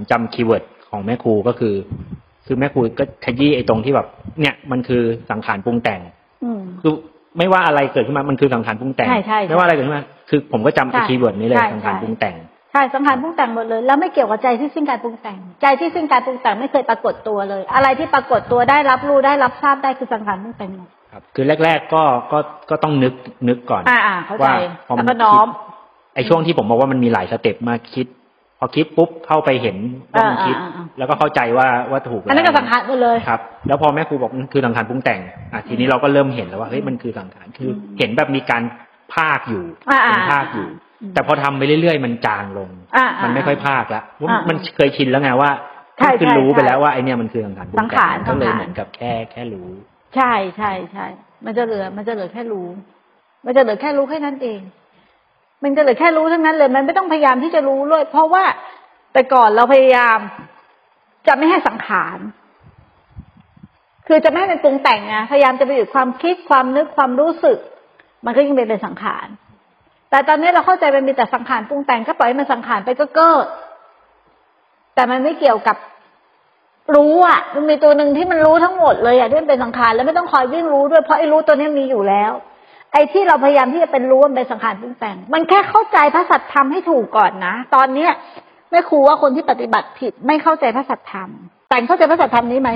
ผมจำ keyword ของแม่ครูก็คือ คือแม่ครูก็ขยี้ไอ้ตรงที่แบบ เนี่ยมันคือสังขารปรุงแต่งอืมคือไม่ว่าอะไรเกิดขึ้นมา มันคือสังขารปรุงแต่งใช่ใช่ใช่ไม่ว่าอะไรเกิดขึ้นมา คือผมก็จำไอ้ใช่ keyword นี้เลยใช่สังขารใช่ปรุงแต่งใช่สังขารปรุงแต่งหมดเลย แล้วไม่เกี่ยวกับใจที่สิ้นการปรุงแต่ง ใจที่สิ้นการปรุงแต่งไม่เคยปรากฏตัวเลย อะไรที่ปรากฏตัวได้รับรู้ได้รับทราบได้คือสังขารปรุงแต่งหมดครับ คือแรก ๆ ก็ก็ก็ต้องนึกนึกก่อน อ่าอ่าเข้าใจว่าพอแล้วมัก็น้อมคิดไอ้ช่วงที่ผมบอกว่ามันมีหลายสเต็ปมากคิด พอคิดปุ๊บเข้าไปเห็นว่ามันอ่าคิดอ่าอ่าแล้วก็เข้าใจว่าว่าถูกอันนั้นก็แล้วสังขารหมดเลยครับ แล้วพอแม่ครูบอกมันคือสังขารปรุงแต่งอะทีนี้เราก็เริ่มเห็นแล้วว่าเฮ้ยมันคือสังขารคืออมเห็นแบบมีการภาคอยู่อ่าอ่าเป็นภาคอยู่อืมแต่พอทำไปเรื่อยๆ มันจางลงอ่าอ่ามันไม่ค่อยภาคแล้วเพราะอ่ามัมันเคยชินแล้วไงว่าใช่คือใช่รู้ไปใช่แล้วว่าไอเนี่ยมันคือสังขารปรุงสังแต่ขารงก็เลยสังขารเหมือนกับแค่แค่รู้ ใช่ใช่ใช่มันจะเหลือ มันจะเหลือแค่รู้ มันจะเหลือแค่รู้แค่นั้นเอง มันจะเหลือแค่รู้ทั้งนั้นเลย มันไม่ต้องพยายามที่จะรู้เลยเพราะว่าแต่ก่อนเราพยายามจะไม่ให้สังขาร คือจะไม่ให้เป็นปรุงแต่งนะพยายามจะไปอยู่ความคิดความนึกความรู้สึก มันก็ยิ่งเป็นเป็นสังขาร แต่ตอนนี้เราเข้าใจมันมีแต่สังขารปรุงแต่งก็ปล่อยให้มันสังขารไปก็เกิดแต่มันไม่เกี่ยวกับรู้อะ มันมีตัวหนึ่งที่มันรู้ทั้งหมดเลยอะที่มันเป็นสังขารแล้วไม่ต้องคอยวิ่งรู้ด้วยเพราะไอ้รู้ตัวนี้มีอยู่แล้ว ไอ้ที่เราพยายามที่จะเป็นรู้มันเป็นสังขารปรุงแต่ง มันแค่เข้าใจพระสัจธรรมให้ถูกก่อนนะ ตอนเนี้ยแม่ครูว่าคนที่ปฏิบัติผิดไม่เข้าใจพระสัจธรรม แต่งเข้าใจพระสัจธรรมนี้ไหม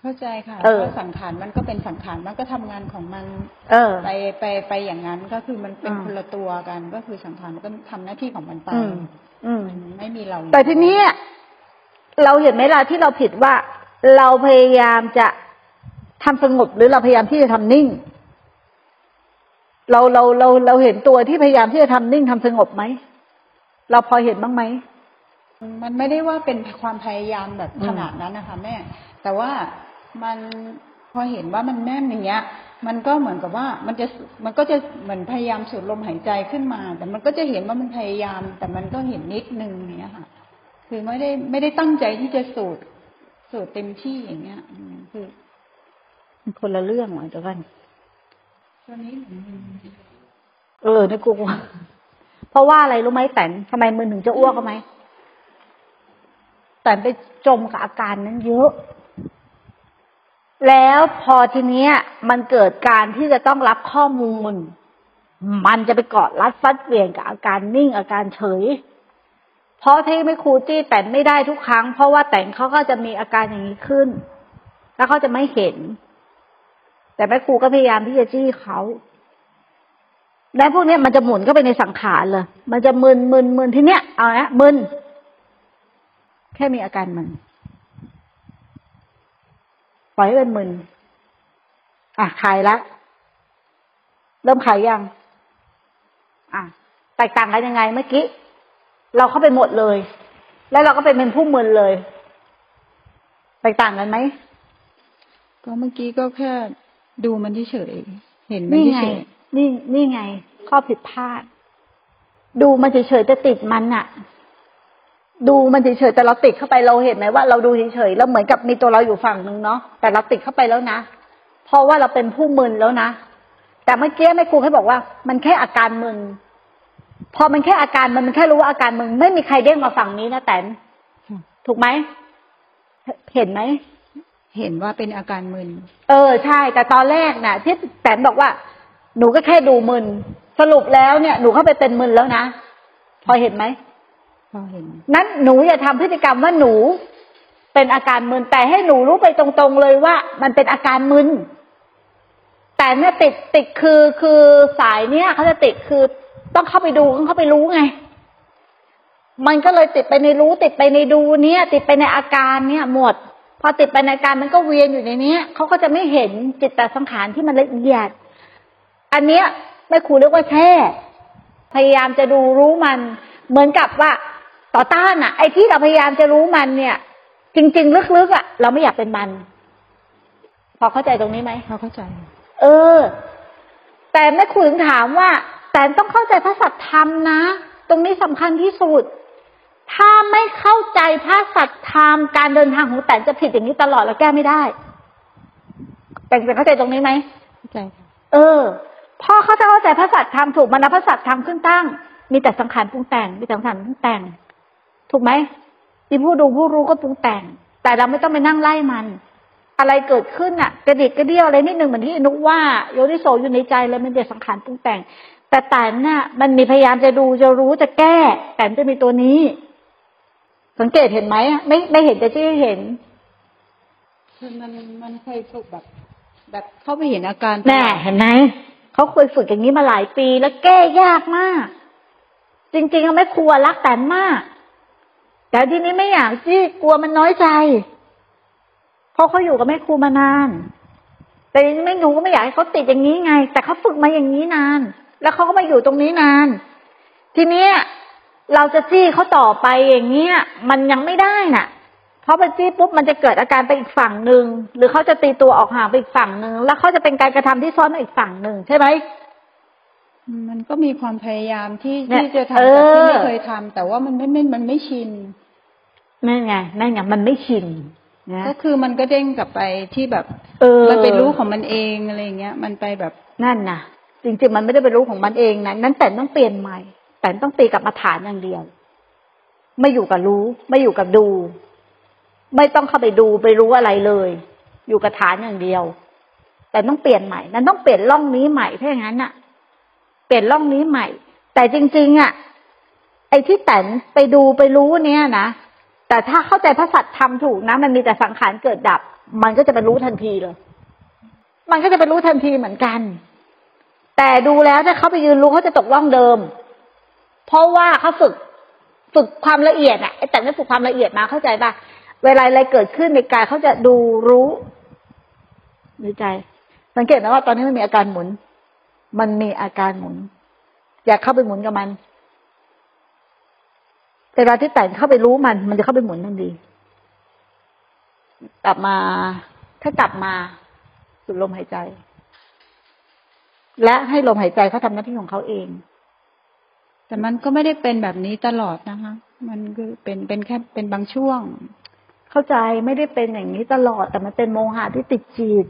เข้าใจค่ะเออว่าสังขารมันก็เป็นสังขารมันก็ทำงานของมัน เออ ไปไปไปอย่างนั้นก็คือมันเป็นอ่าคนละตัวกัน ก็คือสังขารมันก็ทำหน้าที่ของมันไปอืมอืมมันไม่มีเรา แต่ทีเนี้ยเราเห็นไหมล่ะที่เราผิดว่า เราพยายามจะทำสงบหรือเราพยายามที่จะทำนิ่ง เราเราเราเราเห็นตัวที่พยายามที่จะทำนิ่งทำสงบไหมเราพอเห็นบ้างไหมมันไม่ได้ว่าเป็นความพยายามแบบอืมขนาดนั้นนะคะ แม่ แต่ว่ามันพอเห็นว่ามันแน่นอย่างเงี้ย มันก็เหมือนกับว่ามันจะมันก็จะเหมือนพยายามสูดลมหายใจขึ้นมา แต่มันก็จะเห็นว่ามันพยายาม แต่มันก็เห็นนิดนึงอย่างเงี้ยค่ะ คือไม่ได้ไม่ได้ตั้งใจที่จะสูดสูดเต็มที่อย่างเงี้ยอืมคือมันคนละเรื่องเหมือนกัน ตัวนี้เหมือนมันเออในกูเพราะว่าอะไรรู้ไหมแตนทำไมมือถึงจะอ้วกรู้ไหมแต่นไปจมกับอาการนั้นเยอะ แล้วพอทีเนี้ย มันเกิดการที่จะต้องรับข้อมูล มันจะไปเกาะรัดฟัดเปลี่ยนกับอาการนิ่งอาการเฉย เพราะที่ไม่ครูจี้แต่นไม่ได้ทุกครั้ง เพราะว่าแต่นเขาก็จะมีอาการอย่างนี้ขึ้น แล้วเขาจะไม่เห็น แต่แม่ครูก็พยายามที่จะจี้เขาและพวกนี้มันจะหมุนเข้าไปในสังขารเลย มันจะมึนมึนมึนทีเนี้ยเอาละมึน แค่มีอาการมึน ปล่อยให้เป็นมึน อะคลายละ เริ่มคลายยัง อะ แตกต่างกันยังไงเมื่อกี้ เราเข้าไปหมดเลย แล้วเราก็เป็นเป็นผู้มึนเลย แตกต่างกันไหม ก็เมื่อกี้ก็แค่ ดูมันเฉยๆเห็นมันนี่ไงเฉยนี่นี่ไง ข้อผิดพลาด ดูมันเฉยๆแต่ติดมันอะดูมันเฉยๆแต่เราติดเข้าไปเราเห็นไหมว่าเราดูเฉยๆแล้วเหมือนกับมีตัวเราอยู่ฝั่งหนึ่งเนาะแต่เราติดเข้าไปแล้วนะเพราะว่าเราเป็นผู้มึนแล้วนะแต่เมื่อกี้แม่ครูให้บอกว่า มันแค่อาการมึนพอมันแค่อาการมันมันแค่รู้ว่าอาการมึนไม่มีใครเด้งมาฝั่งนี้นะแตนค่ะถูกไหมเห็นไหม เห็นว่าเป็นอาการมึน เออใช่ แต่ตอนแรกน่ะ ที่แตนบอกว่า หนูก็แค่ดูมึน สรุปแล้วเนี่ย หนูเข้าไปเป็นมึนแล้วนะ พอเห็นไหมพอเห็น นั้นหนูอย่าทำพฤติกรรมว่าหนูเป็นอาการมึน แต่ให้หนูรู้ไปตรงๆเลยว่า มันเป็นอาการมึน แต่เนี่ยติดติดคือคือสายเนี่ยเขาจะติดคือต้องเข้าไปดูต้องเข้าไปรู้ไง มันก็เลยติดไปในรู้ติดไปในดูเนี่ย ติดไปในอาการเนี่ยหมด พอติดไปในอาการมันก็เวียนอยู่ในเนี้ยเขาก็จะไม่เห็นจิตตสังขารที่มันละเอียด อันเนี้ยแม่ครูเรียกว่าแช่ พยายามจะดูรู้มัน เหมือนกับว่าต่อต้านอะไอ้ที่เราพยายามจะรู้มันเนี่ย จริง ๆ ลึกๆอะเราไม่อยากเป็นมัน พอเข้าใจตรงนี้ไหมพอเข้าใจ เออ แต่แม่ครูถึงถามว่า แต่ต้องเข้าใจพระสัจธรรมนะ ตรงนี้สำคัญที่สุด ถ้าไม่เข้าใจพระสัจธรรมการเดินทางของแต่จะผิดอย่างนี้ตลอดแล้วแก้ไม่ได้ แต่งเป็นเข้าใจตรงนี้ไหมเข้าใจค่ะเออพ่อเขาจะเข้าใจพระสัจธรรมถูกมันนะพระสัจธรรมขึ้นตั้ง มีแต่สังขารปรุงแต่ง มีแต่สังขารปรุงแต่ง ถูกไหมอีผู้ดูผู้รู้ก็ปรุงแต่ง แต่เราไม่ต้องไปนั่งไล่มัน อะไรเกิดขึ้นอะ กระดิกกระเดี้ยวอะไรนิดหนึ่งเหมือนที่นุกว่าโยนิโสอยู่ในใจเลยมันเป็นสังขารปรุงแต่ง แต่แตนน่ะ มันมีพยายามจะดูจะรู้จะแก้ แต่จะมีตัวนี้ สังเกตเห็นไหมอะไม่ไม่เห็นแต่ที่เห็นคือมันมันเคยฝึกแบบ แบบเข้าไปเห็นอาการแน่เห็นไหมเขาเคยฝึกอย่างนี้มาหลายปีแล้วแก้ยากมาก จริงๆก็ไม่ครัวรักแตนมาก แต่ทีนี้ไม่อยากที่กลัวมันน้อยใจ เพราะเขาอยู่กับแม่ครูมานาน แต่ทีนี้ไม่หนูก็ไม่อยากให้เขาติดอย่างนี้ไง แต่เขาฝึกมาอย่างนี้นาน แล้วเขาก็มาอยู่ตรงนี้นาน ทีเนี้ย เราจะจี้เขาต่อไปอย่างเงี้ย มันยังไม่ได้น่ะ เพราะไปจี้ปุ๊บมันจะเกิดอาการไปอีกฝั่งหนึ่งหรือเขาจะตีตัวออกห่างไปอีกฝั่งหนึ่งแล้วเขาจะเป็นการกระทำที่ซ้อนมาอีกฝั่งหนึ่งใช่ไหมมันก็มีความพยายามที่เนี่ยที่จะเอทำอแต่ที่ไม่เคยทำแต่ว่ามันไม่ไม่มันไม่ชินนั่นไงนั่นไงมันไม่ชินนะก็คือมันก็เด้งกลับไปที่แบบเออมันเป็นรู้ของมันเองอะไรอย่างเงี้ย มันไปแบบนั่นนะจริงๆมันไม่ได้เป็นรู้ของมันเองนะนั้นแต่ต้องเปลี่ยนใหม่ แต่ต้องตีกับมาฐานอย่างเดียว ไม่อยู่กับรู้ ไม่อยู่กับดู ไม่ต้องเข้าไปดูไปรู้อะไรเลย อยู่กับฐานอย่างเดียว แต่ต้องเปลี่ยนใหม่นั้นต้องเปลี่ยนร่องนี้ใหม่ถ้าอย่างนั้นน่ะ เปลี่ยนร่องนี้ใหม่ แต่จริง ๆ อะ ไอ้ที่แต่นไปดูไปรู้เนี่ยนะแต่ถ้าเข้าใจพระสัตธรรมถูกนะมันมีแต่สังขารเกิดดับ มันก็จะไปรู้ทันทีเลย มันก็จะไปรู้ทันทีเหมือนกัน แต่ดูแล้วถ้าเขาไปยืนรู้เขาจะตกล่องเดิม เพราะว่าเขาฝึกฝึกความละเอียดอะไอแต่ไม่ฝึกความละเอียดมาเข้าใจป่ะเวลาอะไรเกิดขึ้นในกายเขาจะดูรู้ในใจ สังเกตไหมว่าตอนนี้มันมีอาการหมุน มันมีอาการหมุน อยากเข้าไปหมุนกับมันแต่เวลาที่แต่งเข้าไปรู้มัน มันจะเข้าไปหมุนทันทีกลับมา ถ้ากลับมาสูดลมหายใจ และให้ลมหายใจเขาทำหน้าที่ของเขาเอง แต่มันก็ไม่ได้เป็นแบบนี้ตลอดนะคะ มันคือเป็นเป็นแค่เป็นบางช่วง เข้าใจไม่ได้เป็นอย่างนี้ตลอด แต่มันเป็นโมหะที่ติดจิต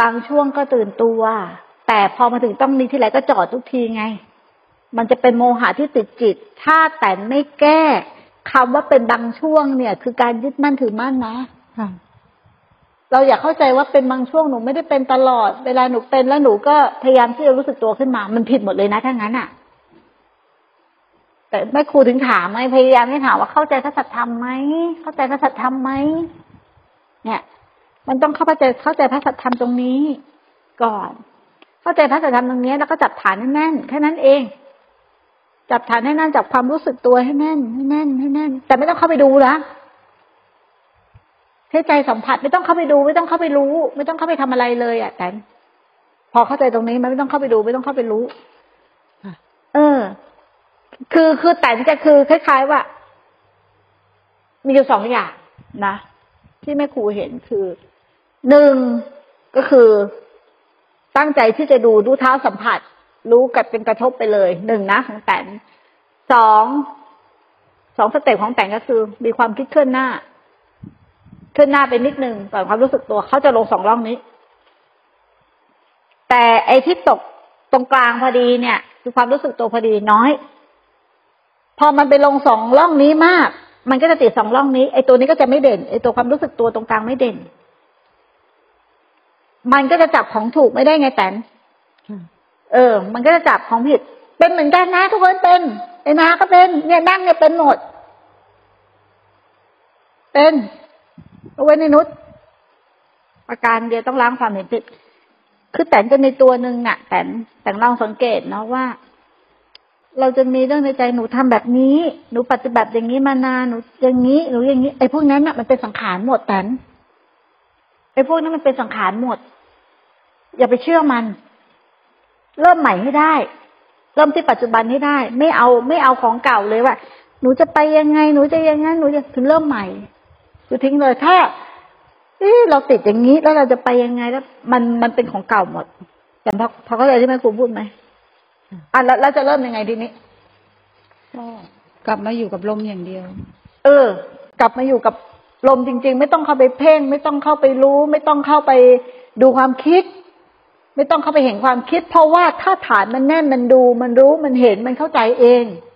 บางช่วงก็ตื่นตัว แต่พอมาถึงต้องนี้ที่ไรก็จอดทุกทีไง มันจะเป็นโมหะที่ติดจิต ถ้าแต่ไม่แก้คำว่าเป็นบางช่วงเนี่ย คือการยึดมั่นถือมั่นนะค่ะ เราอยากเข้าใจว่าเป็นบางช่วงหนูไม่ได้เป็นตลอด เวลาหนูเป็นแล้วหนูก็พยายามที่จะรู้สึกตัวขึ้นมา มันผิดหมดเลยนะถ้างั้นอะ แต่แม่ครูถึงถามไงพยายามให้ถามว่าเข้าใจพระสัทธรรมไหมเข้าใจพระสัทธรรมไหมเนี่ย มันต้องเข้าใจเข้าใจพระสัทธรรมตรงนี้ ก่อน เข้าใจพระสัทธรรมตรงนี้แล้วก็จับฐานให้แน่นแค่นั้นเองจับฐานให้แน่นจับความรู้สึกตัวให้แน่นให้แน่นให้แน่น แต่ไม่ต้องเข้าไปดูนะ ให้ใจสัมผัสไม่ต้องเข้าไปดู ไม่ต้องเข้าไปรู้ ไม่ต้องเข้าไปทำอะไรเลยอะแต่พอเข้าใจตรงนี้มันไม่ต้องเข้าไปดู ไม่ต้องเข้าไปรู้ค่ะเออ คือคือแต่จะคือคล้ายๆว่า มีอยู่สองอย่างนะที่แม่ครูเห็นคือหนึ่งก็คือ ตั้งใจที่จะดูดูเท้าสัมผัส รู้กับเป็นกระทบไปเลยหนึ่งนะของแต่นสองสองสเต็ปของแต่นก็คือ มีความคิดเคลื่อนหน้า ขึ้นหน้าไปนิดนึงก่อนความรู้สึกตัวเขาจะลงสองร่องนี้ แต่ไอ้ที่ตกตรงกลางพอดีเนี่ย คือความรู้สึกตัวพอดีน้อย พอมันไปลงสองร่องนี้มาก มันก็จะติดสองร่องนี้ไอ้ตัวนี้ก็จะไม่เด่นไอ้ตัวความรู้สึกตัวตรงกลางไม่เด่น มันก็จะจับของถูกไม่ได้ไงแตนค่ะเออ มันก็จะจับของผิด เป็นเหมือนกันนะทุกคนเป็นไอ้นาก็เป็น เนี่ยนั่งเนี่ยเป็นหมด เป็น เอาไว้ในนุชอาการเดียวต้องล้างความเห็นผิด คือแต่งจะในตัวหนึ่งน่ะแต่งแต่งลองสังเกตเนาะว่า เราจะมีเรื่องในใจหนูทำแบบนี้ หนูปฏิบัติอย่างนี้มานานหนูอย่างนี้หนูอย่างนี้ไอ้พวกนั้นน่ะมันเป็นสังขารหมดแต่นไอ้พวกนั้นมันเป็นสังขารหมด อย่าไปเชื่อมัน เริ่มใหม่ให้ได้ เริ่มที่ปัจจุบันให้ได้ ไม่เอาไม่เอาของเก่าเลยว่า หนูจะไปยังไง หนูจะยังไงหนูจะคือเริ่มใหม่ คือทิ้งเลยถ้าเอ๊ะเราติดอย่างนี้แล้วเราจะไปยังไงแล้ว มันมันเป็นของเก่าหมดแต่พอพอเข้าใจที่แม่ครูพูดไหมอะแล้วแล้วจะเริ่มยังไงทีนี้ก็กลับมาอยู่กับลมอย่างเดียว เออ กลับมาอยู่กับลมจริง ๆ ไม่ต้องเข้าไปเพ่ง ไม่ต้องเข้าไปรู้ ไม่ต้องเข้าไปดูความคิด ไม่ต้องเข้าไปเห็นความคิด เพราะว่าถ้าฐานมันแน่นมันดู มันรู้มันเห็นมันเข้าใจเองค